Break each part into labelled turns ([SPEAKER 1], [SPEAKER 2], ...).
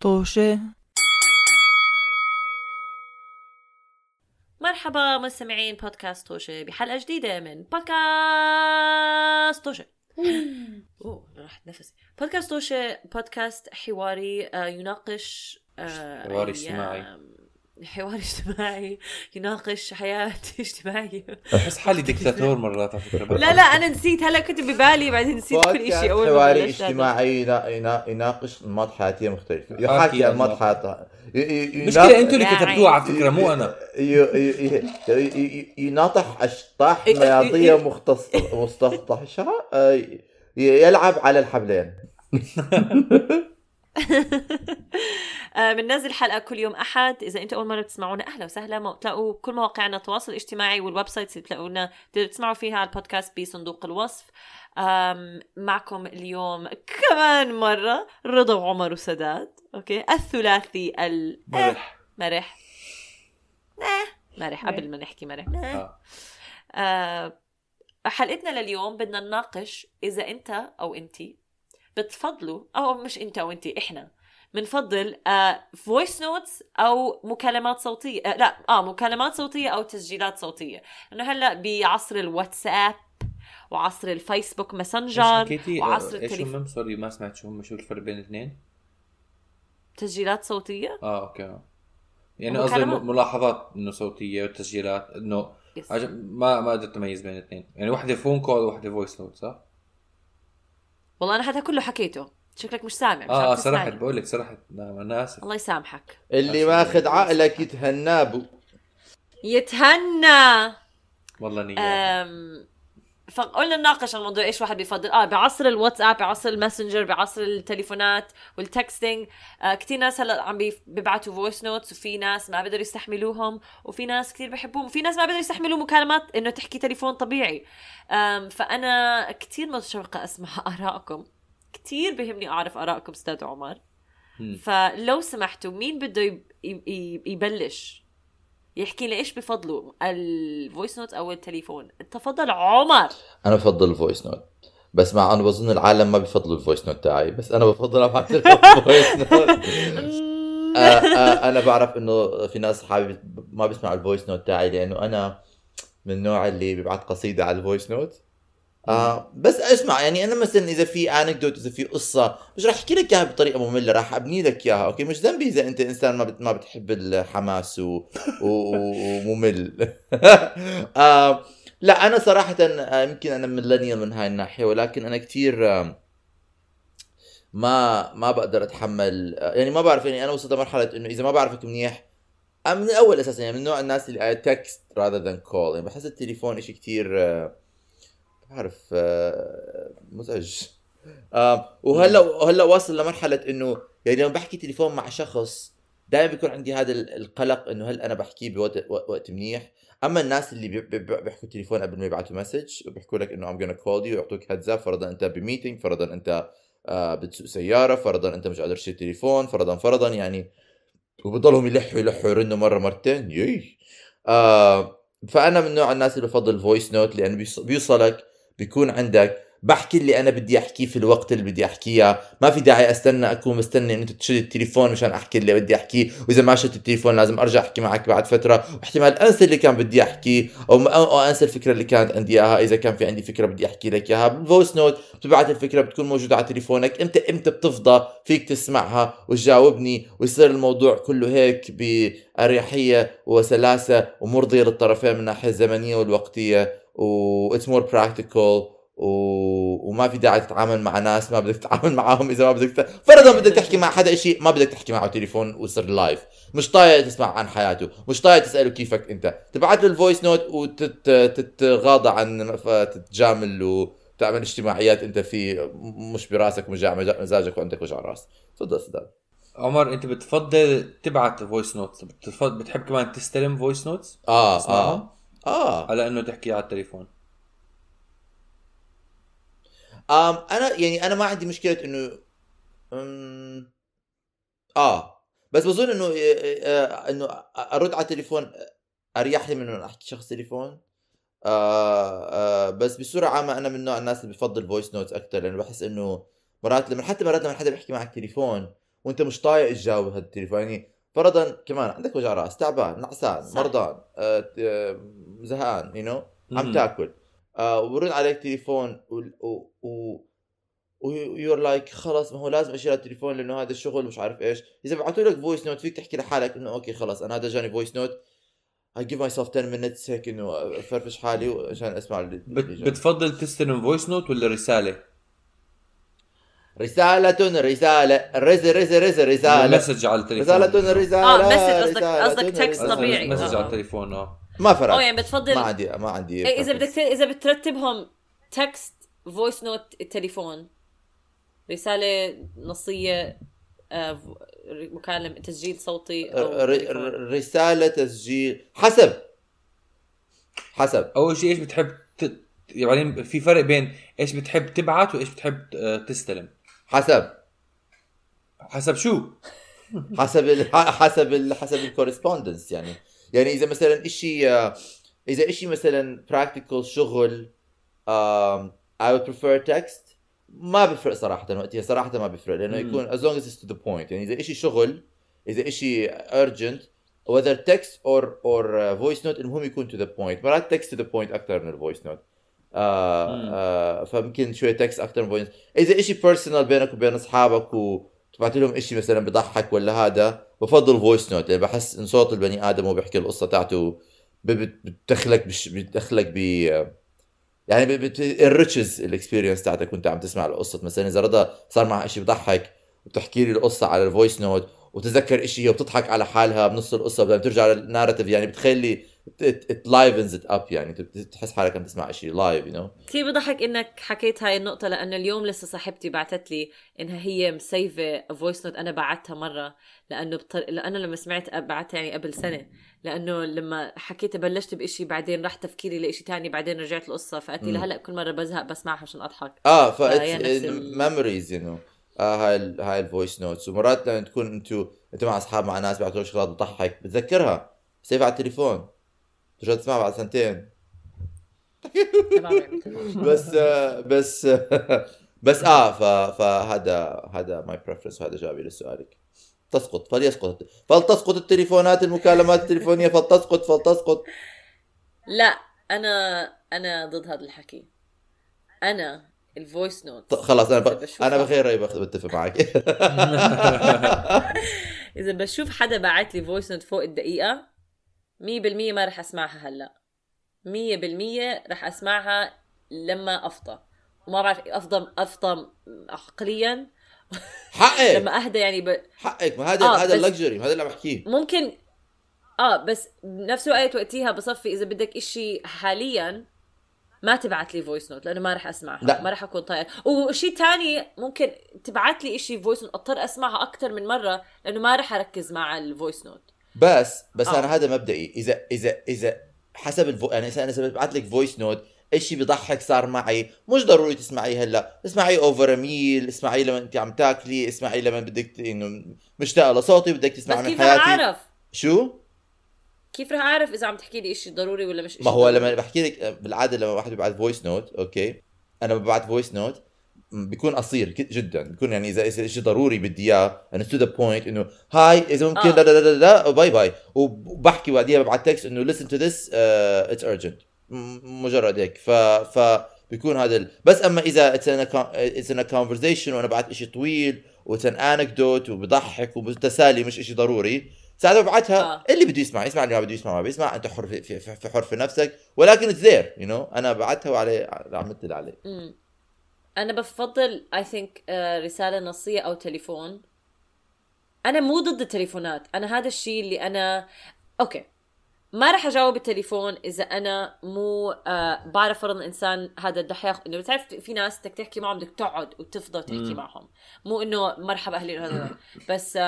[SPEAKER 1] طوشة.
[SPEAKER 2] مرحبا مستمعين بودكاست توشة بحلقة جديدة من بودكاست توشة أوه راحت نفسي بودكاست توشة بودكاست حواري آه، يناقش آه،
[SPEAKER 3] حواري اجتماعي.
[SPEAKER 2] حواري اجتماعي يناقش حياة اجتماعية.
[SPEAKER 3] بحس حالي دكتاتور مرات على فكرة.
[SPEAKER 2] لا لا أنا نسيت. هلا كنت ببالي بعدين نسيت كل شيء أول
[SPEAKER 4] حواري. اجتماعي ينا- ينا- يناقش انماط حياتية
[SPEAKER 3] مختلفة.
[SPEAKER 4] يحكي انماط. حياتها.
[SPEAKER 3] مشكلة أنتوا اللي
[SPEAKER 2] يا
[SPEAKER 3] كتبتوها على فكرة مو أنا.
[SPEAKER 4] ي- ي- ي- ي- يناطح أشطاح
[SPEAKER 2] إيه، إيه، إيه.
[SPEAKER 4] مختص مستطحشة آه، يلعب على الحبلين.
[SPEAKER 2] بننزل حلقة كل يوم أحد. إذا أنتوا أول مرة بتسمعونا أهلا وسهلا. تلاقوا كل مواقعنا التواصل الاجتماعي والويب سايتس اللي بتلاقونا تقدروا تسمعوا فيها على البودكاست بصندوق الوصف. معكم اليوم كمان مرة رضا وعمر وسداد okay؟ الثلاثي
[SPEAKER 3] مرح.
[SPEAKER 2] المرح آه، مرح. قبل ما نحكي مرح. آه.
[SPEAKER 3] آه.
[SPEAKER 2] آه، حلقتنا لليوم بدنا نناقش إذا أنت أو أنتي بتفضلوا أو مش أنت أو أنتي إحنا. بنفضل voice notes أو مكالمات صوتية. آه لا آه مكالمات صوتية أو تسجيلات صوتية. لأنه هلأ بعصر الواتساب وعصر الفيسبوك ماسنجر
[SPEAKER 3] حكيتي؟
[SPEAKER 2] وعصر
[SPEAKER 3] آه، إيش
[SPEAKER 2] التليفون
[SPEAKER 3] هم sorry ما سمعت شو هم شو الفرق بين الاثنين؟
[SPEAKER 2] تسجيلات صوتية؟
[SPEAKER 3] آه okay. يعني. قصدي ملاحظات إنه صوتية وتسجيلات إنه ما ما قدرت أميز بين الاثنين. يعني واحدة phone call وواحده voice note صح؟
[SPEAKER 2] والله أنا هذا كله حكيته. شكلك مش سامع مش آه.
[SPEAKER 3] سرحت بقول لك سرحت. لا أنا آسف.
[SPEAKER 2] الله يسامحك.
[SPEAKER 4] اللي ماخذ عقلك يتهنى به
[SPEAKER 2] يتهنى.
[SPEAKER 3] والله نية.
[SPEAKER 2] فقلنا نناقش الموضوع إيش واحد بيفضل؟ آه بعصر الواتساب بعصر الماسنجر بعصر التليفونات وال texting. آه كثير ناس هلأ عم بيبعتوا voice notes وفي ناس ما بيقدروا يستحملوهم وفي ناس كثير بحبوهم وفي ناس ما بيقدروا يستحملوا مكالمات إنه تحكي تليفون طبيعي. فأنا كثير متشوقة أسمع آرائكم. كثير بهمني أعرف آرائكم أستاذ عمر. فلو سمحتوا مين بده يب- يب- يب- يبلش؟ يحكي لي إيش بفضلوا ال voice note أو التليفون؟ تفضل عمر.
[SPEAKER 4] أنا بفضل ال voice note بس مع إنه بظن العالم ما بفضلوا ال voice note تاعي بس أنا بفضل ابعث ال voice note أنا بعرف إنه في ناس حابب ما بيسمعوا ال voice note تاعي لأنه أنا من النوع اللي بيبعت قصيدة على ال voice note آه بس اسمع يعني أنا مثلا إذا في anecdote إذا في قصة مش راح أحكي لك إياها بطريقة مملة راح أبني لك إياها okay؟ مش ذنبي إذا أنت إنسان ما بت- ما بتحب الحماس و... و... وممل. آه لا أنا صراحة آه، يمكن أنا millennial من هاي الناحية ولكن أنا كثير آه، ما ما بقدر أتحمل آه، يعني ما بعرف يعني أنا وصلت لمرحلة إنه إذا ما بعرفك منيح من الأول أساسا يعني من نوع الناس اللي text rather than call يعني بحس التليفون شيء كثير آه، بعرف آه، مزعج. آه، وهلا وهلا واصل لمرحلة إنه يعني لما بحكي تليفون مع شخص دائما بيكون عندي هذا ال- القلق إنه هل أنا بحكيه بوقت وقت منيح؟ أما الناس اللي بي- بي- بيحكوا تليفون قبل ما يبعثوا message وبيحكوا لك إنه I'm gonna call you ويعطوك heads فرضا أنت ب meeting فرضا أنت آه بتسوق سيارة فرضا أنت مش قادر تشيل تليفون فرضا فرضا يعني وبضلهم يلحوا يلحوا يرنوا مرة مرتين يي. آه فأنا من نوع الناس اللي بفضل ال voice note لأنه بيوصلك بيكون عندك. بحكي اللي أنا بدي أحكيه في الوقت اللي بدي أحكيه. ما في داعي أستنى أكون مستني ان انت تشيل التليفون مشان أحكي اللي بدي أحكيه. وإذا ما شلت التليفون لازم أرجع أحكي معك بعد فترة. واحتمال انسى اللي كان بدي احكيه أو أو انسى الفكرة اللي كانت عندي إياها. إذا كان في عندي فكرة بدي أحكي لك إياها. بال voice note بتبعت الفكرة بتكون موجودة على تليفونك. إمتى إمتى بتفضى فيك تسمعها وتجاوبني. ويصير الموضوع كله هيك بأريحية وسلاسة ومرضية للطرفين من الناحية الزمنية والوقتية. و more practical و... وما في داعي تتعامل مع ناس ما بدك تتعامل معاهم إذا ما بدك ت... فرضا بدك تحكي مع حدا شيء ما بدك تحكي معه تليفون ويصير like مش طايق تسمع عن حياته مش طايق تسأله كيفك أنت. تبعت له ال voice note وتتغاضى عن تتجامل وتعمل اجتماعيات أنت في مش براسك جاي مزاجك وعندك وجع راس تفضل سداد
[SPEAKER 3] عمر أنت بتفضل تبعت voice note بتفضل بتحب كمان تستلم voice
[SPEAKER 4] notes
[SPEAKER 3] آه
[SPEAKER 4] آه. آه.
[SPEAKER 3] على إنه تحكي على التليفون.
[SPEAKER 4] آم أنا يعني أنا ما عندي مشكلة إنه أم، آه. بس بظن إنه آه، آه، إنه أرد على التليفون أريح لي من إنه احكي شخص تليفون. آه آه بس بصورة عامة أنا من نوع الناس اللي بفضل voice notes أكثر لأنه بحس إنه مرات لما حتى مرات لما حدا بيحكي معك تليفون وأنت مش طايق تجاوب هذا التليفون يعني فرضا كمان عندك وجع راس تعبان نعسان. مرضان آه، آه، زهقان you know عم. تاكل آه وبرن عليك تليفون و you're like خلص ما هو لازم أشيل التليفون لأنه هذا الشغل مش عارف إيش إذا بعثوا لك voice note فيك تحكي لحالك إنه okay خلص أنا هذا جاني voice note I give myself 10 minutes هيك إنه أفرفش حالي عشان أسمع اللي.
[SPEAKER 3] بتفضل تستلم voice note ولا رسالة؟
[SPEAKER 4] رسالة رسالة رز رز رز رسالة.
[SPEAKER 3] message على التليفون.
[SPEAKER 4] رسالة رسالة.
[SPEAKER 2] آه message قصدك
[SPEAKER 4] رسالة
[SPEAKER 2] قصدك text
[SPEAKER 4] رسالة.
[SPEAKER 2] طبيعي.
[SPEAKER 3] message
[SPEAKER 2] آه.
[SPEAKER 3] على التليفون آه.
[SPEAKER 4] ما فرق.
[SPEAKER 2] آه يعني بتفضل
[SPEAKER 4] ما عندي ما عندي
[SPEAKER 2] إيه
[SPEAKER 4] إذا.
[SPEAKER 2] بدك إذا بترتبهم text voice note التليفون. رسالة نصية آه، مكالمة تسجيل صوتي
[SPEAKER 4] ر-. ر- رسالة تسجيل. حسب. حسب.
[SPEAKER 3] أول شيء إيش بتحب ت... يعني في فرق بين إيش بتحب تبعت وإيش بتحب آه، تستلم.
[SPEAKER 4] حسب.
[SPEAKER 3] حسب شو؟
[SPEAKER 4] حسب ال حسب ال حسب ال correspondence يعني. يعني إذا مثلا إشي آه، إذا إشي مثلا practical شغل I would prefer text ما بفرق صراحة وقتها. صراحة ما بفرق لأنه
[SPEAKER 3] مم.
[SPEAKER 4] يكون as long as it's to the point. يعني إذا إشي شغل إذا إشي urgent whether text or or uh, voice note المهم يكون to the point. مرات text to the point أكثر من ال voice note
[SPEAKER 3] آه.
[SPEAKER 4] آه فممكن شوية text أكثر من voice. إذا إشي personal بينك وبين أصحابك وتبعت لهم إشي مثلا بضحك ولا هذا بفضل voice note لأن بحس إن صوت البني آدم وهو بيحكي القصة تاعته بتدخلك بش بتدخلك ب يعني بت enriches ال experience تاعتك وأنت عم تسمع القصة. مثلا إذا رضا صار معها شيء بضحك وبتحكي لي القصة على ال voice note وتذكر شيء هي وبتضحك على حالها بنص القصة بدها ترجع لل narrative يعني بتخلي it livens it up يعني. بتحس حالك عم تسمع شيء live you know
[SPEAKER 2] كثير بضحك إنك حكيت هاي النقطة لأنه اليوم لسه صاحبتي بعتت لي إنها هي مسيفة voice note أنا بعتها مرة لأنه بطر... لأنه لما سمعت بعتها يعني قبل سنة لأنه لما حكيت بلشت بإشي بعدين راح تفكيري لإشي تاني بعدين رجعت القصة فقالت لي
[SPEAKER 4] مم.
[SPEAKER 2] لهلأ كل مرة بزهق بسمعها عشان أضحك.
[SPEAKER 4] آه
[SPEAKER 2] ال-
[SPEAKER 4] memories you know هاي هاي ال voice notes ومرات لما تكون أنتوا أنتوا مع أصحاب مع ناس بيعطوك شغلات بتضحك بتذكرها. save على التليفون. ترجع تسمعها بعد سنتين. بس بس بس آه فهذا هذا my preference وهذا جوابي لسؤالك. تسقط فليسقط. فلتسقط التليفونات المكالمات التليفونية فلتسقط فلتسقط.
[SPEAKER 2] لا أنا أنا ضد هذا الحكي. أنا ال voice note
[SPEAKER 4] ط- خلاص أنا ب... أنا بغير رايي بتفق معك.
[SPEAKER 2] إذا بشوف حدا بعت لي voice note فوق الدقيقة 100% ما رح أسمعها هلأ. 100% رح أسمعها لما أفضى وما بعرف أفضى أفضى عقليا.
[SPEAKER 4] حقك.
[SPEAKER 2] لما أهدى يعني ب...
[SPEAKER 4] حقك. ما هذا
[SPEAKER 2] آه،
[SPEAKER 4] هذا
[SPEAKER 2] ال
[SPEAKER 4] luxury. هذا اللي عم بحكيه
[SPEAKER 2] ممكن آه بس بنفس الوقت وقتها بصفي إذا بدك إشي حاليا ما تبعت لي voice note لأنه ما رح أسمعها.
[SPEAKER 4] لا.
[SPEAKER 2] ما رح أكون طايق وشيء تاني ممكن تبعت لي إشي voice note أضطر أسمعها أكثر من مرة لأنه ما رح أركز مع ال voice note
[SPEAKER 4] بس بس
[SPEAKER 2] آه.
[SPEAKER 4] أنا هذا مبدئي. إذا إذا إذا حسب الفو... يعني إذا أنا ببعث لك voice note إشي بضحك صار معي مش ضروري تسمعيه هلأ. اسمعيه over meal اسمعيه لما أنت عم تاكلي اسمعيه لما بدك ت- إنه مشتاقه لصوتي بدك تسمع
[SPEAKER 2] بس
[SPEAKER 4] من حياتي.
[SPEAKER 2] أعرف؟
[SPEAKER 4] شو؟
[SPEAKER 2] كيف رح أعرف إذا عم تحكي لي إشي ضروري ولا مش
[SPEAKER 4] ما هو
[SPEAKER 2] ضروري؟
[SPEAKER 4] لما بحكي لك بالعادة لما واحد بيبعث voice note أوكي أنا ببعث voice note بيكون قصير جدا بيكون يعني اذا شيء ضروري بدي إياه أنا to the point إنه هاي إذا ممكن
[SPEAKER 2] آه.
[SPEAKER 4] لا لا لا لا bye bye وبحكي بعديها ببعث text إنه listen this uh, it's urgent م- مجرد هيك ف ف بيكون هذا ال... بس أما إذا in a conversation وأنا بعت شيء طويل وتن anecdote وبضحك وبتسالي مش شيء ضروري ساعتها ببعتها
[SPEAKER 2] آه.
[SPEAKER 4] اللي بده يسمع يسمع اللي ما بده يسمع ما بيسمع أنت حر في, في, في حر في نفسك ولكن it's there you know أنا بعتها وعليه عملت اللي عليه
[SPEAKER 2] مم. أنا بفضل I think رسالة نصية أو تليفون. أنا مو ضد التليفونات. أنا هذا الشيء اللي أنا أوكي. ما راح أجاوب التليفون إذا أنا مو آه بعرف فرضا إنسان هذا الدحيح. إنه بتعرف في ناس بدك تحكي معهم بدك تقعد وتفضل تحكي. معهم. مو إنه مرحبا أهلين هذا بس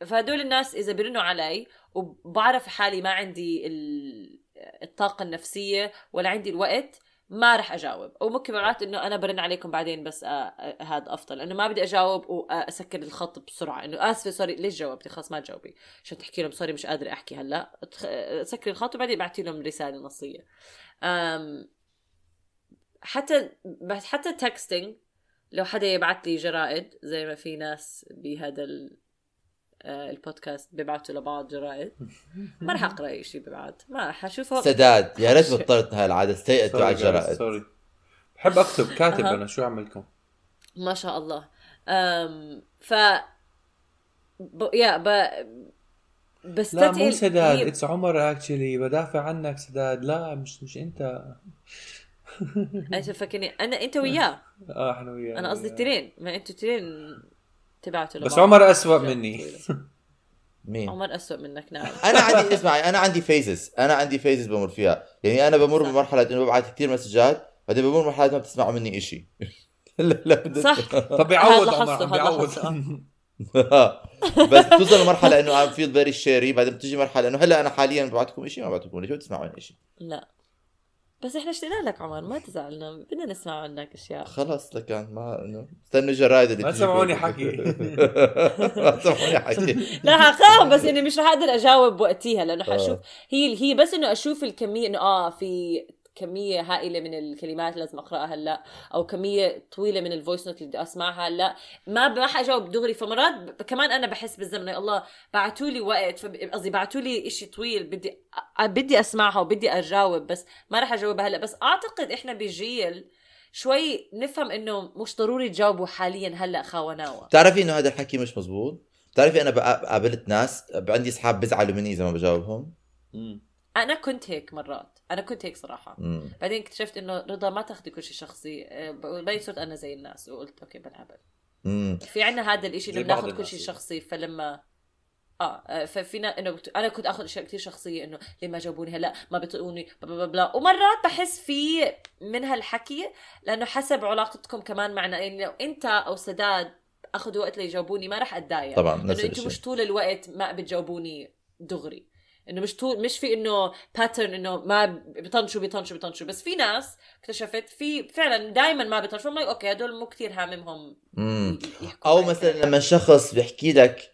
[SPEAKER 2] فهدول الناس إذا بيرنوا علي وبعرف حالي ما عندي ال- الطاقة النفسية ولا عندي الوقت ما رح أجاوب. أو ممكن مرات إنه أنا برن عليكم بعدين بس آه آه هذا أفضل. لأنه ما بدي أجاوب وأسكر الخط بسرعة. إنه آسفة sorry ليش جاوبتي؟ خلاص ما تجاوبي. عشان تحكي لهم sorry مش قادرة أحكي هلا. سكري الخط وبعدين بعتي لهم رسالة نصية. أم حتى حتى texting لو حدا يبعث لي جرائد زي ما في ناس بهذا آه، البودكاست بيبعتوا لبعض جرائد. ما رح أقرأ أي شيء ببعت ما حشوفه
[SPEAKER 4] سداد يا ريت بطلت هاي العادة. استيقظوا
[SPEAKER 3] sorry
[SPEAKER 4] على الجرائد.
[SPEAKER 3] سوري بحب أكتب كاتب. أنا شو أعملكم؟
[SPEAKER 2] ما شاء الله. أم ف ب... يا ب... بستثقل
[SPEAKER 3] لا مو سداد.
[SPEAKER 2] هي-
[SPEAKER 3] it's عمر actually بدافع عنك سداد. لا مش مش أنت.
[SPEAKER 2] أنت فكرني أنا أنت وياه.
[SPEAKER 3] آه إحنا وياه
[SPEAKER 2] أنا قصدي التنين ما أنتوا التنين تبعتوا
[SPEAKER 3] بس. عمر أسوأ
[SPEAKER 2] جد
[SPEAKER 3] مني.
[SPEAKER 4] مين؟
[SPEAKER 2] عمر اسوء منك نعم.
[SPEAKER 4] أنا عندي اسمعي أنا عندي phases أنا عندي phases بمر فيها. يعني أنا بمر
[SPEAKER 2] صح.
[SPEAKER 4] بمرحلة إنه ببعث كثير messages بعدين بمر بمرحله ما بتسمعوا مني إشي. لا لا
[SPEAKER 2] صح.
[SPEAKER 3] طب بيعوض عمر بيعوض
[SPEAKER 2] حصه.
[SPEAKER 4] بس توصل لمرحلة إنه عم feel very share-y بعدين بتجي مرحلة إنه هلأ أنا حاليا ببعث لكم شيء ما ببعث لكم شو بتسمعوا شيء
[SPEAKER 2] لا. بس إحنا اشتقنا لك عمر ما تزعلنا بدنا نسمع عنك أشياء
[SPEAKER 4] خلاص لكان ما إنه استنوا جرايد اللي
[SPEAKER 3] ما
[SPEAKER 4] تجي
[SPEAKER 3] سمعوني. حكي.
[SPEAKER 4] ما سمعوني حكي
[SPEAKER 2] لا حقاهم بس إني مش رح أقدر أجاوب وقتها لأنه
[SPEAKER 4] آه.
[SPEAKER 2] حشوف هي هي بس إنه أشوف الكمية إنه آه في كمية هائلة من الكلمات لازم أقرأها هلأ أو كمية طويلة من ال voice note اللي بدي أسمعها هلأ. ما ما حجاوب دغري. فمرات كمان أنا بحس بالزمن يا الله بعتوا لي وقت قصدي بعتوا لي شيء طويل بدي أ- بدي أسمعها وبدي أجاوب بس ما رح أجاوبها هلأ. بس أعتقد إحنا بجيل شوي نفهم إنه مش ضروري تجاوبوا حاليا هلأ خاوناوة
[SPEAKER 4] بتعرفي إنه هذا الحكي مش مزبوط؟ بتعرفي أنا قابلت ناس عندي أصحاب بيزعلوا مني إذا ما بجاوبهم؟
[SPEAKER 2] أنا كنت هيك مرات. أنا كنت هيك صراحة.
[SPEAKER 4] مم.
[SPEAKER 2] بعدين اكتشفت إنه رضا ما تاخذي كل شيء شخصي آه، بعدين صرت أنا زي الناس. وقلت أوكي بنعمل.
[SPEAKER 4] مم.
[SPEAKER 2] في عندنا هذا الإشي
[SPEAKER 3] إنه
[SPEAKER 2] بناخذ كل شيء
[SPEAKER 3] يعني.
[SPEAKER 2] شخصي فلما آه آه، ففينا إنه بت- أنا كنت آخذ أشياء كثير شخصية إنه ليه ما جابوني؟ هلا ما بيطيقوني بلا بلا بلا. ومرات بحس في من هالحكي لأنه حسب علاقتكم كمان معنا يعني لو أنت أو سداد أخذوا وقت ليجاوبوني ما راح أتضايق.
[SPEAKER 4] طبعا
[SPEAKER 2] إنه
[SPEAKER 4] أنتم
[SPEAKER 2] مش طول الوقت ما بتجاوبوني دغري. إنه مش طول مش في إنه pattern إنه ما بيطنشوا بيطنشوا بيطنشوا بس في ناس اكتشفت في فعلا دائما ما بيطنشوا أوكي هدول مو كثير هاممهم أو.
[SPEAKER 4] مثلا لما شخص بيحكي لك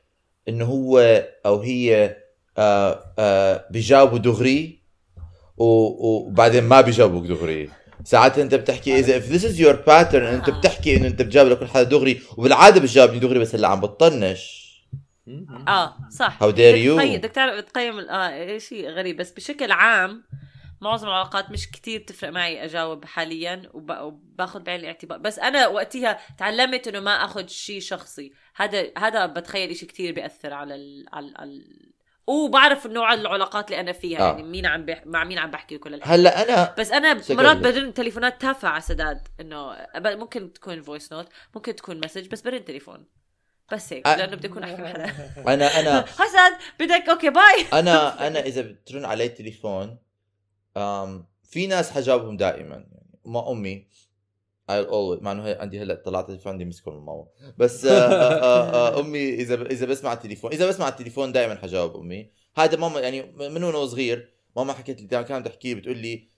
[SPEAKER 4] إنه هو أو هي آه آه بيجاوبوا دغري وبعدين ما بيجاوبوك دغري. ساعات أنت بتحكي إذا if this is your pattern أنت
[SPEAKER 2] آه.
[SPEAKER 4] بتحكي إنه أنت بتجاوب لكل حدا دغري وبالعادة بتجاوبني دغري بس هلأ عم بتطنش
[SPEAKER 2] آه صح
[SPEAKER 4] How dare
[SPEAKER 2] بدك
[SPEAKER 4] you.
[SPEAKER 2] تقيم- بدك تعرف تقيم ال- آه شيء غريب بس بشكل عام معظم العلاقات مش كتير تفرق معي أجاوب حاليا وب... وباخذ بعين الاعتبار بس أنا وقتها تعلمت إنه ما أخذ شيء شخصي هذا هذا بتخيل شيء كتير بيأثر على ال... على, على... وبعرف نوع العلاقات اللي أنا فيها
[SPEAKER 4] آه.
[SPEAKER 2] يعني مين عم بح... مع مين عم بحكي وكل الحكي
[SPEAKER 4] هلأ أنا
[SPEAKER 2] بس
[SPEAKER 4] أنا
[SPEAKER 2] مرات. برن تليفونات تافهة على سداد إنه ممكن تكون voice note ممكن تكون message بس برن تليفون بس هيك لأنه بدي أكون أحكي مع حدا
[SPEAKER 4] أنا أنا
[SPEAKER 2] حسن بدك okay bye.
[SPEAKER 4] أنا أنا إذا بترن علي التليفون أم في ناس حجاوبهم دائما يعني ما أمي I'll always مع إنه عندي هلأ طلعت التليفون عندي مسكون من ماما بس آه آه آه أمي إذا إذا بسمع التليفون إذا بسمع التليفون دائما حجاوب أمي. هذا ماما يعني من وأنا صغير ماما حكت لي دائما كانت تحكي بتقول لي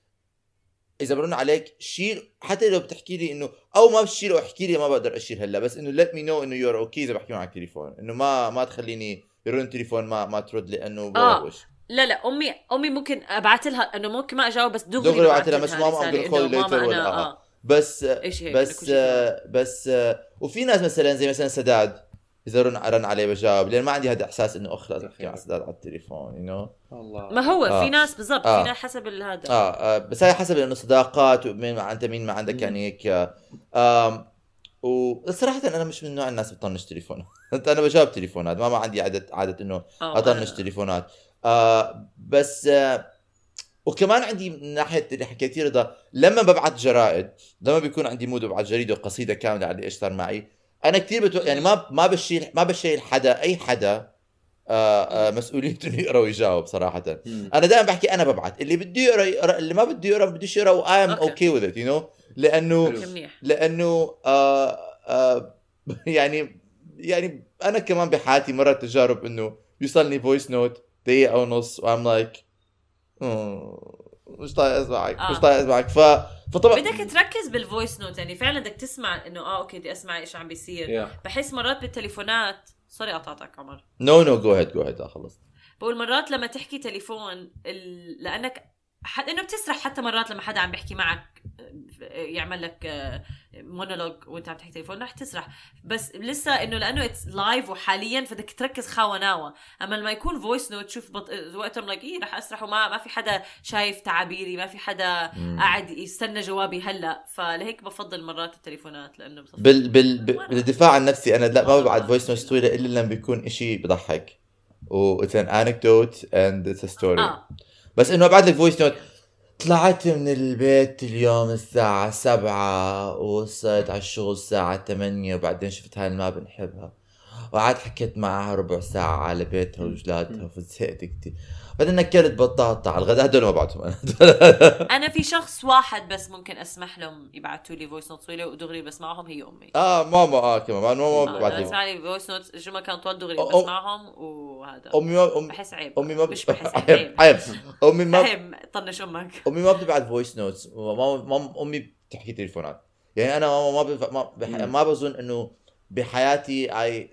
[SPEAKER 4] إذا برن عليك شيل حتى لو بتحكي لي إنه أو ما بتشيل أو احكي لي ما بقدر اشيل هلأ بس إنه let me know إنه you're okay إذا بحكي معك تليفون إنه ما ما تخليني يرن تليفون ما ما ترد لأنه
[SPEAKER 2] آه. لا لا أمي أمي ممكن أبعث لها إنه ممكن ما أجاوب بس دغري
[SPEAKER 4] دغري
[SPEAKER 2] ببعت
[SPEAKER 4] لها بس ماما you later
[SPEAKER 2] ماما
[SPEAKER 4] ولا آه.
[SPEAKER 2] آه.
[SPEAKER 4] بس
[SPEAKER 2] إيش هيك
[SPEAKER 4] بس آه بس آه وفي ناس مثلا زي مثلا سداد. إذا رن رن عليه بجاوب لأن ما عندي هذا إحساس إنه أخ لازم احكي مع سداد على التليفون you know
[SPEAKER 3] الله.
[SPEAKER 2] ما هو
[SPEAKER 4] آه.
[SPEAKER 2] في ناس بالضبط
[SPEAKER 4] آه.
[SPEAKER 2] في ناس حسب ال- هذا.
[SPEAKER 4] آه, آه بس هاي حسب إنه صداقات ومين مع انت مين ما عندك. يعني هيك آه وصراحة أنا مش من نوع الناس بطنش تليفون. أنا بجاوب تليفونات ما ما عندي عادة عادة إنه
[SPEAKER 2] آه، أطنش
[SPEAKER 4] تليفونات. آه بس آه وكمان عندي من ناحية اللي حكيتيه رضا لما ببعث جرائد لما بيكون عندي mood ببعث جريدة وقصيدة كاملة على إيش صار معي أنا كثير بتو... يعني ما ما بشيل ما بشيل حدا أي حدا آه آه مسؤوليته انه يقرا ويجاوب صراحة
[SPEAKER 3] مم.
[SPEAKER 4] أنا دائما بحكي أنا ببعث اللي بده يقرأ يقرأ اللي ما بده يقرأ ما بدوش يقرا
[SPEAKER 2] و
[SPEAKER 4] I am okay. Okay with it
[SPEAKER 3] you
[SPEAKER 2] know لأنه
[SPEAKER 4] لأنه آه آه يعني يعني أنا كمان بحياتي مرات تجارب إنه يوصلني voice note دقيقة ونص و I'm like مش طايق أسمعك
[SPEAKER 2] آه.
[SPEAKER 4] مش طايق أسمعك ف فطبعا
[SPEAKER 2] بدك تركز بال voice note يعني فعلا بدك تسمع إنه آه okay بدي أسمع إيش عم بيصير.
[SPEAKER 3] Yeah.
[SPEAKER 2] بحس مرات بالتليفونات sorry قطعتك عمر.
[SPEAKER 4] no no go ahead go ahead خلص
[SPEAKER 2] بقول مرات لما تحكي تليفون ال... لأنك حد إنه بتسرح حتى مرات لما حدا عم بيحكي معك آه، يعمل لك مونولوج وأنت عم تحكي تليفون رح تسرح. بس لسه إنه لأنه it's live وحاليا فبدك تركز خاوة ناوة. أما لما يكون voice note تشوف بط... وقتهم like إيه رح أسرح وما ما في حدا شايف تعابيري ما في حدا قاعد يستنى جوابي هلأ. فلهيك بفضل مرات التليفونات لأنه بصفي.
[SPEAKER 4] بال بال بالدفاع عن نفسي أنا لا ما ببعت voice note طويلة إلا لما بيكون إشي بضحك. و it's an anecdote and it's a story. بس إنه ابعث لك voice note طلعت من البيت اليوم الساعة سبعة ووصلت على الشغل الساعة ثمانية وبعدين شفت هاي ما بنحبها وقعدت حكيت معها ربع ساعة على بيتها وأولادها فزهقت كتير. بعدين اكلت بطاطا على الغداء. هدول ما بعتهم أنا.
[SPEAKER 2] أنا في شخص واحد بس ممكن أسمح لهم يبعثوا لي voice note طويله ودغري بسمعهم هي أمي.
[SPEAKER 4] آه ماما آه كمان. ماما
[SPEAKER 2] آه،
[SPEAKER 4] ببعت
[SPEAKER 2] لما
[SPEAKER 4] لي
[SPEAKER 2] voice note شو ما كان طول دغري بسمعهم وهذا
[SPEAKER 4] أمي ما أم...
[SPEAKER 2] بحس عيب.
[SPEAKER 4] أمي ما
[SPEAKER 2] مش بحس
[SPEAKER 4] عيب
[SPEAKER 2] عيب.
[SPEAKER 4] عيب. أمي ما
[SPEAKER 2] عيب. طنش أمك.
[SPEAKER 4] أمي ما بتبعت voice notes ماما أمي بتحكي تليفونات. يعني أنا ماما ما بف... ما, بح... ما بظن إنه بحياتي I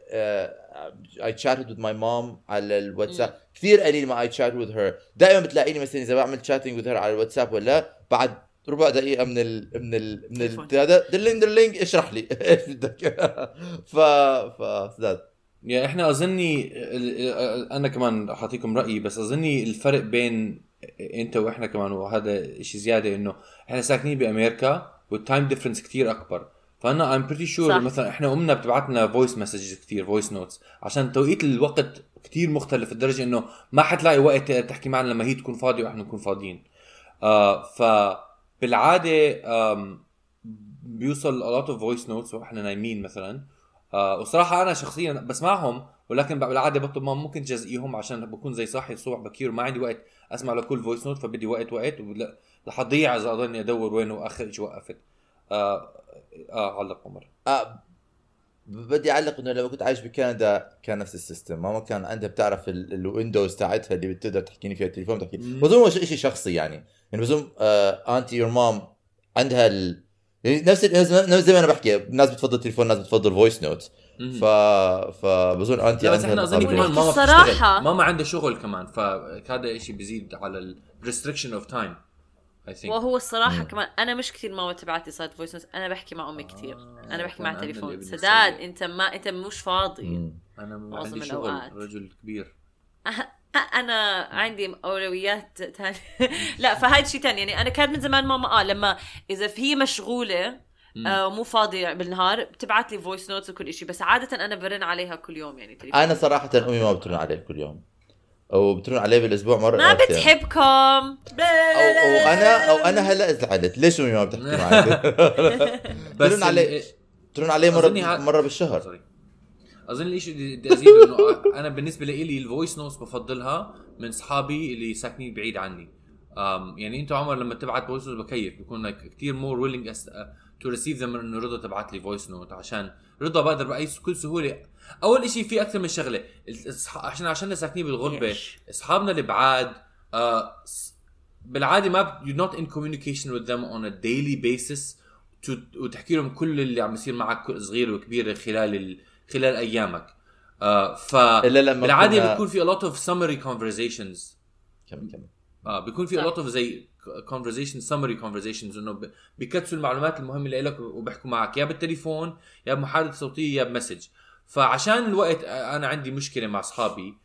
[SPEAKER 4] I chatted with my mom على الواتساب. كثير قليل ما I chat with her. دائما بتلاقيني مثلا إذا بعمل chatting with her على الواتساب ولا بعد ربع دقيقة من ال من ال من هذا darling darling اشرح لي. إيش بدك؟ ف ف
[SPEAKER 3] يعني إحنا أظني أنا كمان حاعطيكم رأيي بس أظني الفرق بين أنت وإحنا كمان وهذا شيء زيادة إنه إحنا ساكنين بأمريكا وال time difference كتير أكبر. فأنا I'm pretty
[SPEAKER 2] sure.
[SPEAKER 3] مثلا إحنا أمنا بتبعت لنا voice messages كثير voice notes عشان توقيت الوقت كتير مختلف لدرجة إنه ما حتلاقي وقت تحكي معنا لما هي تكون فاضية وإحنا نكون فاضيين. آه فبالعاده بيوصل a lot of voice notes وإحنا نايمين مثلا. آه وصراحة أنا شخصيا بسمعهم ولكن بالعادة بطلب ماما ممكن تجزئيهم عشان بكون زي صاحي الصبح بكير وما عندي وقت أسمع لكل voice note فبدي وقت وقت رح أضيع إذا أضلني أدور وين آخر شيء وقفت آه آه علق عمر.
[SPEAKER 4] آه بدي أعلق إنه لما كنت عايش بكندا كان نفس ال system. ماما كان عندها بتعرف ال- ال windows تاعتها اللي بتقدر تحكيني فيها التليفون تحكي. بظن هو شيء شخصي يعني. يعني بظن آه انتي your mom عندها ال... يعني نفس نفس زي ما أنا بحكي الناس بتفضل تليفون ناس بتفضل voice note ف فبظن أنتي
[SPEAKER 3] لا بس إحنا
[SPEAKER 4] المقابل.
[SPEAKER 3] كمان ماما
[SPEAKER 2] الصراحة-
[SPEAKER 3] بتشتغل ماما عندها شغل كمان فهذا شيء بيزيد على ال restriction of time I think
[SPEAKER 2] وهو الصراحة
[SPEAKER 4] مم.
[SPEAKER 2] كمان أنا مش كثير ماما تبعت لي صارت voice note أنا بحكي مع أمي كثير
[SPEAKER 3] آه،
[SPEAKER 2] أنا بحكي مع
[SPEAKER 3] الابن
[SPEAKER 2] سداد. أنت ما أنت مش فاضي
[SPEAKER 4] مم.
[SPEAKER 3] أنا
[SPEAKER 2] معظم
[SPEAKER 3] عندي شغل
[SPEAKER 2] الأوقات.
[SPEAKER 3] رجل كبير
[SPEAKER 2] أنا عندي أولويات ثانية لا فهاي شيء ثاني يعني أنا كانت من زمان ماما آه لما إذا هي
[SPEAKER 3] مشغولة.
[SPEAKER 2] آه ومو فاضية بالنهار بتبعت لي voice notes وكل شيء بس عادة أنا برن عليها كل يوم يعني تليفون.
[SPEAKER 4] أنا صراحة أمي ما بترن عليه كل يوم. أو بترن عليه بالأسبوع مرة
[SPEAKER 2] ما. بتحبكم.
[SPEAKER 4] أو أو أنا أو أنا هلا زعلت ليش أمي ما بتحكي معي؟
[SPEAKER 3] بس
[SPEAKER 4] ترن عليه
[SPEAKER 3] ال-
[SPEAKER 4] ترن عليه مره
[SPEAKER 3] أظني ها-
[SPEAKER 4] مرة بالشهر.
[SPEAKER 3] أظن الشيء اللي بدي أزيده إنه أنا بالنسبة لي ال voice notes بفضلها من اصحابي اللي ساكنين بعيد عني. um, يعني أنت عمر لما تبعت voice note بكيف بكون like كثير more willing to receive them إنه رضا تبعت لي voice note عشان رضا بقدر بأي كل سهولة. أول شيء في أكثر من شغلة عشان عشان ساكنين
[SPEAKER 2] بالغربة؟
[SPEAKER 3] أصحابنا الابعاد آه س- بالعادة ما not in communication with them on a daily basis. to- وتحكي لهم كل اللي عم يصير معك صغير وكبير خلال ال... خلال أيامك. آه ف
[SPEAKER 4] إلا لما
[SPEAKER 3] بالعادة
[SPEAKER 4] كنا-
[SPEAKER 3] بيكون في a lot of summary conversations.
[SPEAKER 4] كمل كمل
[SPEAKER 3] آه بيكون في a lot of زي conversation summary conversations. إنه ب- بيكتسوا المعلومات المهمة اللي لك وبيحكوا معك. يا بالتليفون يا بمحادثة صوتية يا بمسج. فعشان الوقت آه، أنا عندي مشكلة مع أصحابي.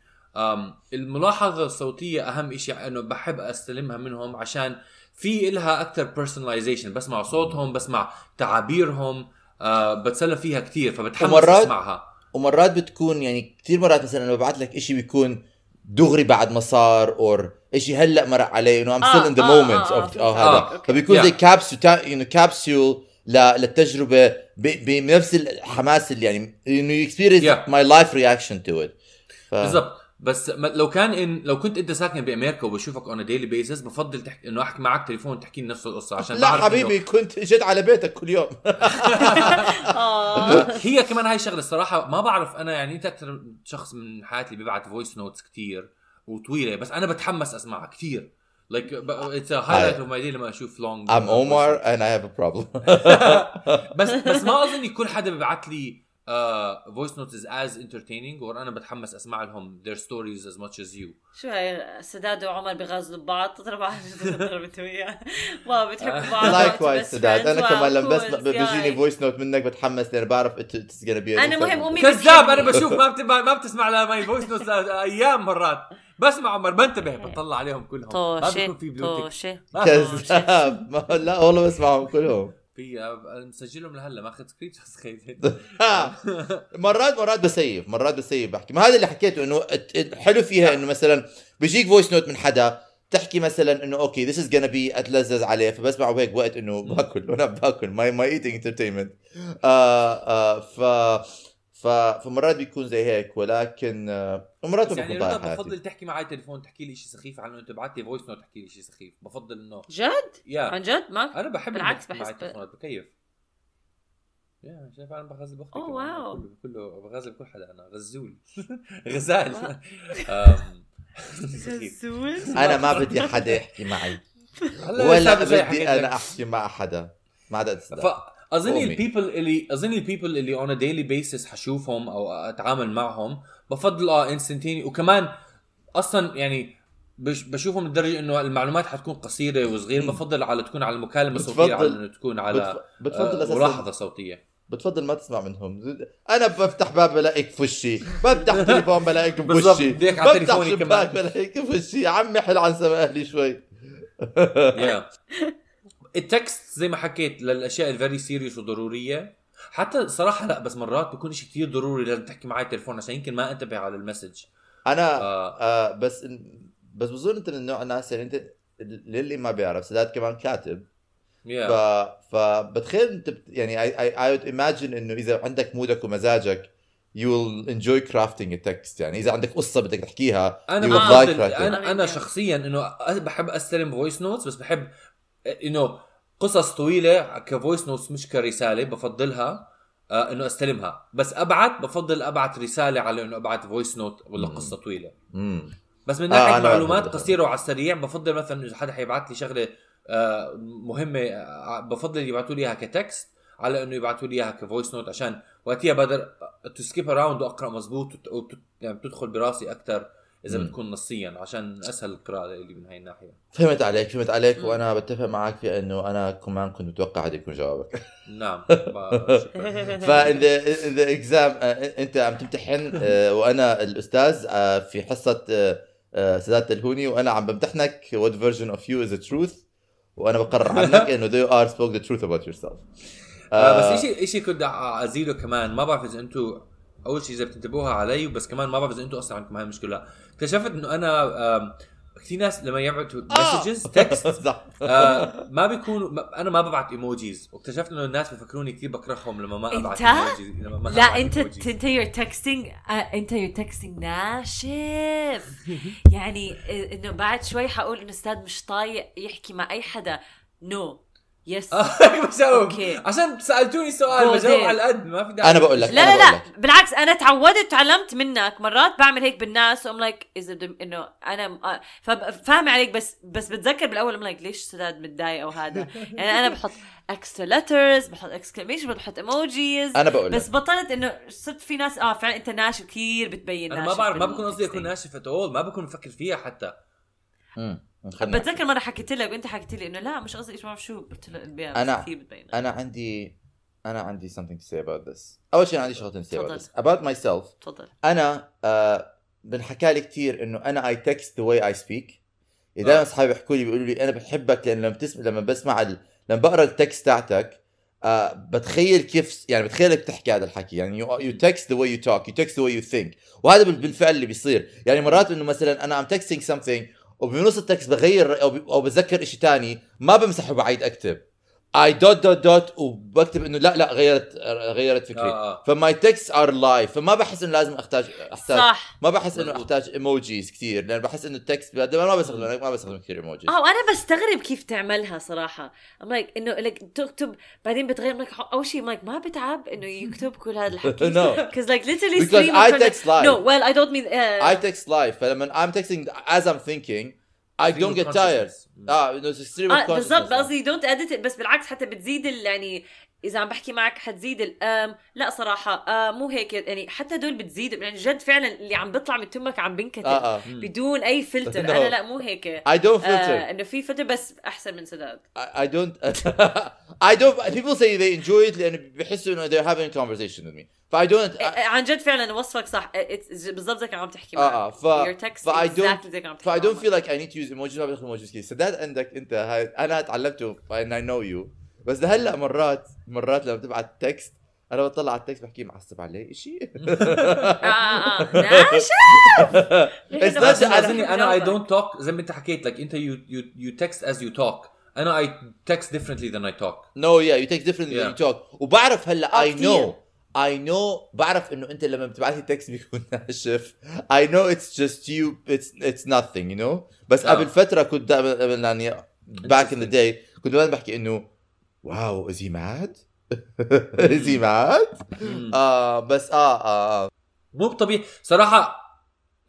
[SPEAKER 3] الملاحظة الصوتية أهم شيء إنه بحب أستلمها منهم عشان في إلها أكثر personalization. بسمع صوتهم بسمع تعابيرهم. آه بتسلى فيها كثير فبتحمس
[SPEAKER 4] ومرات-
[SPEAKER 3] اسمعها
[SPEAKER 4] ومرات بتكون يعني كثير مرات مثلا لما ببعث لك شيء بيكون دغري بعد ما صار اور شيء هلأ مرق علي إنه I'm still in the moment
[SPEAKER 2] آه،
[SPEAKER 4] of
[SPEAKER 2] آه،
[SPEAKER 4] أو
[SPEAKER 3] آه،
[SPEAKER 4] هذا. فبيكون. زي كابسول إنه كابسول للتجربة ب- بنفس الحماس اللي يعني إنه you experience
[SPEAKER 3] Yeah.
[SPEAKER 4] my live reaction to it ف...
[SPEAKER 3] بالضبط بس لو كان إن لو كنت أنت ساكن بأمريكا وبشوفك on daily basis بفضل تحكي إنه أحكي معك تليفون تحكي لي نفس القصة عشان
[SPEAKER 4] لا
[SPEAKER 3] بعرف إنه-
[SPEAKER 4] حبيبي كنت جيت على بيتك كل يوم.
[SPEAKER 2] آه.
[SPEAKER 3] هي كمان هاي الشغله الصراحة ما بعرف أنا يعني أنت أكثر شخص من حياتي اللي بيبعت voice notes كتير وطويلة بس أنا بتحمس أسمعها كتير. like it's a highlight of my day لما أشوف long
[SPEAKER 4] I'm Omar and I have a problem.
[SPEAKER 3] بس بس ما أظن يكون حدا بيبعت لي voice note as as entertaining وأنا بتحمس أسمع لهم their stories as much as you.
[SPEAKER 2] شو هاي سداد وعمر بغازلوا ببعض تضرب واحد تضرب انت وياه. ما بتحبوا بعض. like
[SPEAKER 4] سداد.
[SPEAKER 2] أنا.
[SPEAKER 4] كمان لما بسمع. بيجيني. voice note منك بتحمس لأن بعرف it's gonna be an
[SPEAKER 2] أنا مهم أمي
[SPEAKER 3] كذاب. أنا بشوف ما بت... ما بتسمع ل my voice note أيام مرات. بسمع عمر بنتبه بطلع عليهم كلهم. ما
[SPEAKER 2] طوشة
[SPEAKER 3] بيكون في بلوتك
[SPEAKER 2] طوشة.
[SPEAKER 3] ما
[SPEAKER 4] كذاب. لا والله بسمعهم كلهم.
[SPEAKER 3] في مسجلهم لهلا ماخذ screenshot
[SPEAKER 4] مرات مرات ب save مرات ب save بحكي. ما هذا اللي حكيته إنه ات- ات- حلو فيها إنه مثلا بيجيك voice note من حدا تحكي مثلا إنه okay this is gonna be أتلذذ عليه فبسمعه بهيك وقت إنه باكل وأنا باكل my my eating entertainment ف فمرات بيكون زي هيك ولكن آه، مرات
[SPEAKER 3] بس يعني رضا بفضل تحكي معي تليفون تحكي لي شيء سخيف عنه انت بعت لي voice note تحكي لي شيء سخيف بفضل إنه
[SPEAKER 2] جد؟
[SPEAKER 3] يا
[SPEAKER 2] عن جد ما
[SPEAKER 3] أنا بحب
[SPEAKER 2] بالعكس
[SPEAKER 3] معي
[SPEAKER 2] بحس ب-
[SPEAKER 3] تليفونات بكيف يا شايف أنا بغزل
[SPEAKER 2] بأختي
[SPEAKER 3] كمان.
[SPEAKER 2] واو.
[SPEAKER 3] كله كله بغزل بكل حدا أنا غزول غزال أم، سخيف.
[SPEAKER 2] زول
[SPEAKER 4] أنا ما بدي حدا يحكي معي ولا بدي. أنا أحكي مع حدا ما عدا. قومي.
[SPEAKER 3] ال people اللي أظن ال people اللي on daily basis حشوفهم أو أتعامل معهم بفضل آه instantly وكمان أصلا يعني بش بشوفهم لدرجة إنه المعلومات حتكون قصيرة
[SPEAKER 4] وصغيرة.
[SPEAKER 3] بفضل على تكون على المكالمة
[SPEAKER 4] بتفضل-
[SPEAKER 3] صوتيه على إنه تكون على
[SPEAKER 4] بتف- بتفضل
[SPEAKER 3] آه
[SPEAKER 4] أساسا
[SPEAKER 3] ملاحظة صوتية.
[SPEAKER 4] بتفضل ما تسمع منهم. أنا بفتح باب بلاقيك في وشي. بفتح تليفون بلاقيك بوشي بفتح
[SPEAKER 3] تليفوني
[SPEAKER 4] شباك. بلاقيك في وشي. يا عمي حل عن سما أهلي شوي.
[SPEAKER 3] ال text زي ما حكيت للأشياء ال very serious وضرورية. حتى صراحة لا بس مرات بيكون شيء كثير ضروري لازم تحكي معي تليفون عشان يمكن ما انتبه على ال
[SPEAKER 4] message.
[SPEAKER 3] أنا آه.
[SPEAKER 4] آه بس بس بظن انت من نوع الناس يعني أنت للي ما بيعرف سداد كمان كاتب. ف
[SPEAKER 3] يا
[SPEAKER 4] فبتخيل أنت بت- يعني I would imagine إنه إذا عندك مودك ومزاجك you will enjoy crafting text. يعني إذا عندك قصة بدك تحكيها
[SPEAKER 3] أنا
[SPEAKER 4] you will like.
[SPEAKER 3] أنا أنا شخصيا إنه بحب أستلم voice notes بس بحب إنه قصص طويلة ك voice notes مش كرسالة بفضلها آه إنه أستلمها بس أبعت بفضل أبعت رسالة على إنه أبعت voice note ولا. قصة طويلة
[SPEAKER 4] مم.
[SPEAKER 3] بس من
[SPEAKER 4] آه،
[SPEAKER 3] ناحيه
[SPEAKER 4] أنا
[SPEAKER 3] معلومات. قصيرة وعلى السريع بفضل مثلا إذا حدا حيبعت لي شغلة آه مهمة آه بفضل يبعثوا لي إياها ك text على إنه يبعثوا لي إياها ك voice note عشان وقتها بقدر to skip around وأقرأ مزبوط وت- وت- يعني براسي أكثر
[SPEAKER 4] إذا.
[SPEAKER 3] بتكون نصيا عشان أسهل القراءة اللي من هاي الناحية
[SPEAKER 4] فهمت عليك فهمت عليك
[SPEAKER 2] مم.
[SPEAKER 4] وأنا بتفق معك في إنه أنا كمان كنت متوقع هذا يكون جوابك
[SPEAKER 3] نعم. ف
[SPEAKER 4] in the exam أنت عم تمتحن آه، وأنا الأستاذ آه، في حصة آه، آه، سداد تلهوني وأنا عم بمتحنك what version of you is the truth وأنا بقرر عنك إنه you are spoke the truth about yourself
[SPEAKER 3] آه بس شيء شيء كنت أزيده كمان ما بعرف إذا أنتم أول شيء إذا بتنتبهوها علي بس كمان ما بعرف إذا أنتم أصلا عندكم هاي المشكلة اكتشفت إنه أنا كثير ناس لما يبعتوا messages
[SPEAKER 4] text
[SPEAKER 3] آه ما بيكونوا ما أنا ما ببعت emojis واكتشفت إنه الناس بفكروني كثير بكرههم لما ما
[SPEAKER 2] أبعت؟
[SPEAKER 3] emojis لما ما
[SPEAKER 2] لا
[SPEAKER 3] أنت.
[SPEAKER 2] أنت your texting أنت your texting ناشف. يعني آه، إنه بعد شوي حقول إنه أستاذ مش طايق يحكي مع أي حدا. no
[SPEAKER 3] yes بجاوب
[SPEAKER 2] okay.
[SPEAKER 3] عشان سألتوني سؤال
[SPEAKER 2] Go
[SPEAKER 3] بجاوب
[SPEAKER 2] there.
[SPEAKER 3] على القد ما في داعي
[SPEAKER 4] أنا بقول لك
[SPEAKER 2] لا لا لا. بالعكس أنا تعودت وتعلمت منك مرات بعمل هيك بالناس و I'm like اذا انه أنا آه، فاهمة عليك بس بس بتذكر بالأول I'm like ليش سداد متضايق أو هذا يعني أنا بحط extra letters بحط exclamation بحط emojis
[SPEAKER 4] أنا بقول
[SPEAKER 2] بس بطلت إنه صرت في ناس آه فعلا أنت ناشف كثير بتبين
[SPEAKER 3] أنا ما
[SPEAKER 2] ناشف
[SPEAKER 3] بعرف ما بكون قصدي
[SPEAKER 2] أكون.
[SPEAKER 3] ناشف at all ما بكون مفكر فيها حتى.
[SPEAKER 2] بتذكر مرة حكيت لك وانت حكيت لي إنه لا مش قصدي إيش ما بعرف شو. قلت له بتبين.
[SPEAKER 4] أنا عندي أنا عندي something to say about this. أول شيء عندي شغلتين to say about this. About myself.
[SPEAKER 2] تفضل.
[SPEAKER 4] أنا آه بنحكى لي كثير إنه أنا I text the way I speak دائما. أصحابي بيحكوا لي بيقولوا لي أنا بحبك لأن لما بتسمع لما بسمع ال... لما بقرأ ال text تاعتك آه بتخيل كيف يعني بتخيلك بتحكي هذا الحكي. يعني you you text the way you talk you text the way you think وهذا بال- بالفعل اللي بيصير. يعني مرات إنه مثلا أنا I'm texting something وبنص ال text بغير أو بتذكر شيء ثاني ما بمسح وبعيد أكتب. I dot dot dot وبكتب إنه لا لا غيرت غيرت فكري.
[SPEAKER 3] آه، آه.
[SPEAKER 4] ف my texts are live فما بحس إنه لازم أحتاج أحتاج.
[SPEAKER 2] صح.
[SPEAKER 4] ما بحس
[SPEAKER 3] إنه.
[SPEAKER 4] أحتاج emojis كثير لأن بحس إنه ال text ما بستخدم ما بستخدم كثير emojis
[SPEAKER 2] آه وأنا بستغرب كيف تعملها صراحة. I'm like إنه لك تكتب بعدين بتغير like أول شيء like ما بتعب إنه يكتب كل هذا الحكي.
[SPEAKER 4] No.
[SPEAKER 2] because like literally
[SPEAKER 4] Because I text live.
[SPEAKER 2] no well I don't mean uh,
[SPEAKER 4] I text live. فلما I'm texting as I'm thinking I don't get tired.
[SPEAKER 3] Consciousness.
[SPEAKER 4] آه انه
[SPEAKER 2] آه بالضبط قصدي don't edit بس بالعكس حتى بتزيد يعني إذا عم بحكي معك حتزيد الآم. لا صراحة آه مو هيك يعني حتى دول بتزيد يعني جد فعلا اللي عم بيطلع من تمك عم بينكتب
[SPEAKER 4] آه آه.
[SPEAKER 2] بدون أي فلتر.
[SPEAKER 4] No.
[SPEAKER 2] أنا لا مو هيك.
[SPEAKER 4] Don't filter.
[SPEAKER 2] آه إنه في فلتر بس أحسن من سداد.
[SPEAKER 4] I, I don't I don't people say they enjoy it لأنه بيحسوا إنه they're having a conversation with me. ف I don't
[SPEAKER 2] آه، آه، عن جد فعلا وصفك صح. آه، it's- بالضبط زي عم تحكي
[SPEAKER 4] آه
[SPEAKER 2] معك. آه text
[SPEAKER 4] ف I don't
[SPEAKER 2] exactly زي كان عم
[SPEAKER 4] ف
[SPEAKER 2] تحكي
[SPEAKER 4] I don't
[SPEAKER 2] معك.
[SPEAKER 4] feel like I need to use emojis. ما بدخل كثير. سداد عندك أنت هاي أنا تعلمته and I know you. بس لهلا مرات مرات لما تبعت text أنا بطلع على ال text بحكي معصب عليه شيء
[SPEAKER 2] ناشف
[SPEAKER 3] بس أنا I don't talk زي ما أنت حكيت لك أنت you you you text as you talk أنا I text differently than I talk
[SPEAKER 4] no yeah you text different
[SPEAKER 3] Yeah.
[SPEAKER 4] you talk وبعرف هلأ
[SPEAKER 2] I.
[SPEAKER 4] know I know بعرف إنه أنت لما بتبعت لي text بيكون ناشف. I know it's just you it's it's nothing you know بس
[SPEAKER 3] آه.
[SPEAKER 4] قبل فترة كنت دائما يعني back in the day كنت دائما بحكي إنه wow is he mad؟ is he mad آه بس آه آه, آه.
[SPEAKER 3] مو طبيعي. صراحة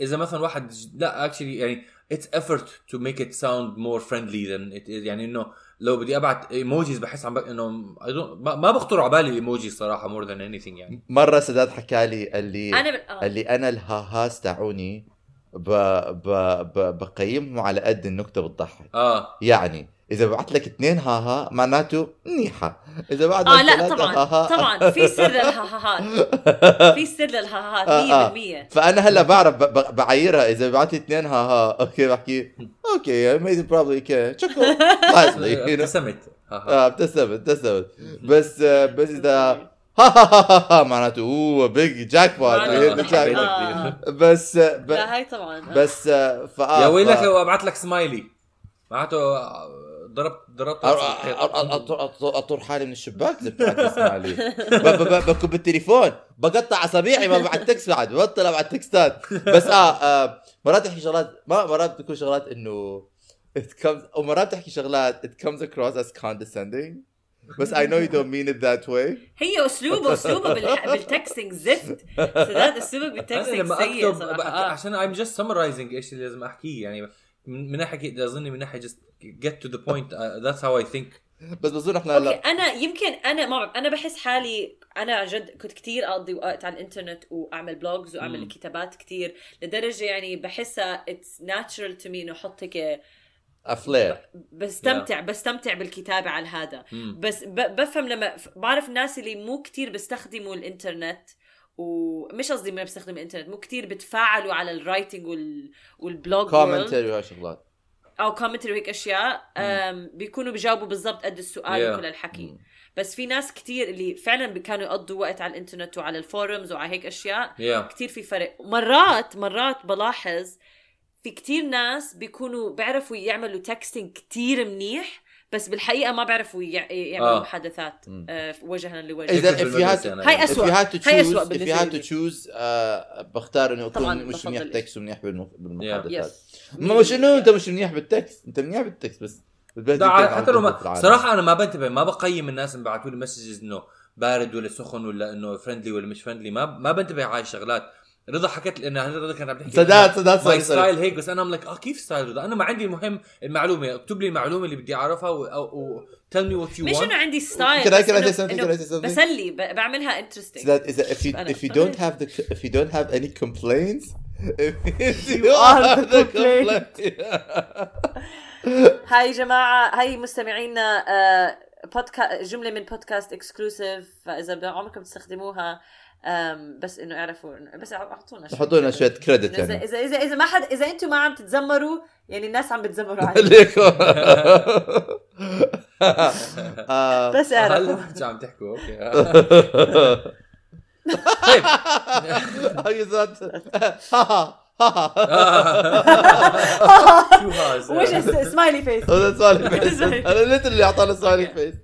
[SPEAKER 3] إذا مثلا واحد لا actually يعني it's effort to make it sound more friendly than it is. يعني إنه لو بدي أبعت emojis بحس عم بق... إنه I don't- ما, بخطر على بالي ايموجي صراحة more than anything يعني.
[SPEAKER 4] مرة سداد حكى لي قال لي
[SPEAKER 2] أنا ب... آه.
[SPEAKER 4] قال لي أنا ال hahas تاعوني ب... ب... ب... بقيمهم على قد النكتة بتضحك.
[SPEAKER 3] آه.
[SPEAKER 4] يعني إذا بعت لك اثنين هاها معناته منيحة. إذا بعت لك
[SPEAKER 2] آه لا طبعا
[SPEAKER 4] هاها
[SPEAKER 2] طبعا. في سر للهاهات في سر للهاهات
[SPEAKER 4] آه،
[SPEAKER 2] 100%
[SPEAKER 4] فأنا هلا بعرف ب... ب... بعيرها إذا بعت لي اثنين هاها okay بحكي okay mid probably you know.
[SPEAKER 3] ابتسمت.
[SPEAKER 4] آه ابتسمت ابتسمت. بس آه، بس إذا ها ها ها ها معناته
[SPEAKER 2] oh
[SPEAKER 3] big
[SPEAKER 2] jackpot.
[SPEAKER 4] بس ب...
[SPEAKER 2] لا هاي طبعا.
[SPEAKER 4] بس آه، فآه
[SPEAKER 3] يا ويلك
[SPEAKER 4] ف-
[SPEAKER 3] لو ابعت لك سمايلي معناته آه، ضربت ضربت
[SPEAKER 4] اطر حالي من الشباك اذا بتبعت smiley ب- ب- ب- بكون بالتليفون. بقطع اصابيعي ما ببعت text بعد. ببطل ابعت تكستات بس آه, آه مرات تحكي شغلات ما مرات بتكون شغلات إنه it comes ومرات تحكي شغلات it comes across as condescending. بس I know you don't mean it that way.
[SPEAKER 2] هي أسلوبه أسلوبه. بال texting زفت. سداد أسلوبك
[SPEAKER 3] بال
[SPEAKER 2] texting
[SPEAKER 3] لما
[SPEAKER 2] سيء
[SPEAKER 3] أكتب
[SPEAKER 2] صراحة.
[SPEAKER 3] عشان I'm just summarizing إيش اللي لازم أحكيه. يعني من ناحية أظن من ناحية just get to the point. Uh, that's how I think.
[SPEAKER 4] بس بظن
[SPEAKER 2] إحنا
[SPEAKER 4] هلا
[SPEAKER 2] أنا يمكن أنا ما بعرف. أنا بحس حالي أنا عن جد كنت كتير أقضي وقت على الإنترنت وأعمل blogs وأعمل
[SPEAKER 3] مم.
[SPEAKER 2] كتابات كتير. لدرجة يعني بحسها it's natural to me إنه أحط هيك
[SPEAKER 4] a flair.
[SPEAKER 2] بستمتع بستمتع بالكتابة على هذا.
[SPEAKER 3] مم.
[SPEAKER 2] بس ب- بفهم لما بعرف الناس اللي مو كتير بيستخدموا الإنترنت ومش قصدي ما بيستخدموا الإنترنت مو كتير بتفاعلوا على ال writing وال وال blog.
[SPEAKER 4] commentary وهاي شغلات.
[SPEAKER 2] أو commentary وهيك أشياء أم، بيكونوا بيجاوبوا بالضبط قد السؤال
[SPEAKER 3] Yeah.
[SPEAKER 2] وكل الحكي بس في ناس كتير اللي فعلا كانوا يقضوا وقت على الإنترنت وعلى ال forums وعلى هيك أشياء.
[SPEAKER 3] Yeah.
[SPEAKER 2] كتير في فرق. مرات مرات بلاحظ في كتير ناس بيكونوا بيعرفوا يعملوا texting كتير منيح بس بالحقيقة ما بيعرفوا يع- يعملوا
[SPEAKER 3] آه.
[SPEAKER 2] محادثات. آه، وجها لوجه
[SPEAKER 4] if you
[SPEAKER 3] بالمدرسة
[SPEAKER 4] had-
[SPEAKER 3] أنا
[SPEAKER 2] هاي
[SPEAKER 4] to
[SPEAKER 2] هاي
[SPEAKER 4] choose
[SPEAKER 2] أسوأ
[SPEAKER 4] if you had to choose آه بختار انه
[SPEAKER 2] طبعاً
[SPEAKER 4] اكون مش منيح؟ text ومنيح بالمحادثات
[SPEAKER 2] yes
[SPEAKER 4] ما مش انه أنت مش منيح بال text أنت منيح بال
[SPEAKER 3] text
[SPEAKER 4] بس
[SPEAKER 3] حتى لو
[SPEAKER 4] في
[SPEAKER 3] ما. صراحة أنا ما بنتبه ما بقيم الناس اللي بيبعتوا لي messages إنه بارد ولا سخن ولا إنه friendly ولا مش friendly ما ما بنتبه على هاي الشغلات رضا حكت لي إنه رضا كانت عم تحكي
[SPEAKER 4] سداد سداد
[SPEAKER 3] ماي
[SPEAKER 4] سوري
[SPEAKER 3] ستايل هيك بس أنا ام لايك آه كيف ستايل رضا؟ أنا ما عندي المهم المعلومة اكتب لي المعلومة اللي بدي أعرفها و, و... tell me what you
[SPEAKER 2] مش
[SPEAKER 3] want.
[SPEAKER 2] إنه عندي ستايل بس? بسلي بعملها انترستنج
[SPEAKER 4] سداد اذا if you if you don't have the if you don't have any complaints if you
[SPEAKER 2] are the complaint. هاي جماعة هاي مستمعينا آه، بودكا جملة من بودكاست اكسكلوسيف فإذا عمركم تستخدموها بس إنه اعرفوا إنه- بس أعطونا شوي
[SPEAKER 4] حطوا لنا شوية
[SPEAKER 2] credit
[SPEAKER 4] يعني.
[SPEAKER 2] اذا اذا إذا ما حد إذا أنتم ما عم تتذمروا يعني الناس عم بتذمروا عليكم.
[SPEAKER 4] ليكو. آه،
[SPEAKER 2] بس
[SPEAKER 3] هلا عم تحكوا؟ okay. طيب.
[SPEAKER 4] هاي ذات ها ها ها
[SPEAKER 3] شو هذا
[SPEAKER 2] وش smiley
[SPEAKER 4] face سؤال face أنا اللي أعطانا سؤال face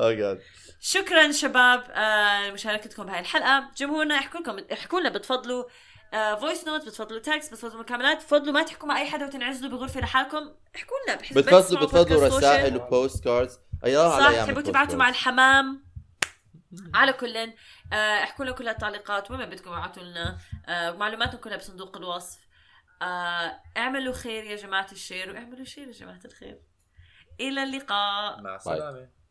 [SPEAKER 4] oh God
[SPEAKER 2] شكرا شباب آه، لمشاركتكم بهاي الحلقة. جمهورنا احكوا لكم احكوا لنا بتفضلوا voice note بتفضلوا text بتفضلوا مكالمات. بتفضلوا ما تحكوا مع أي حدا وتنعزلوا بغرفة لحالكم. احكوا لنا
[SPEAKER 4] بتفضلوا بتفضلوا رسائل. و postcards أيوه على
[SPEAKER 2] صح
[SPEAKER 4] أيام
[SPEAKER 2] تحبوا تبعتوا مع. الحمام. على كل آه، احكوا لنا كل التعليقات. وين بدكم ابعتوا لنا آه، معلوماتكم كلها بصندوق الوصف. آه، اعملوا خير يا جماعة ال share واعملوا share يا جماعة الخير. إلى اللقاء.
[SPEAKER 3] مع السلامة.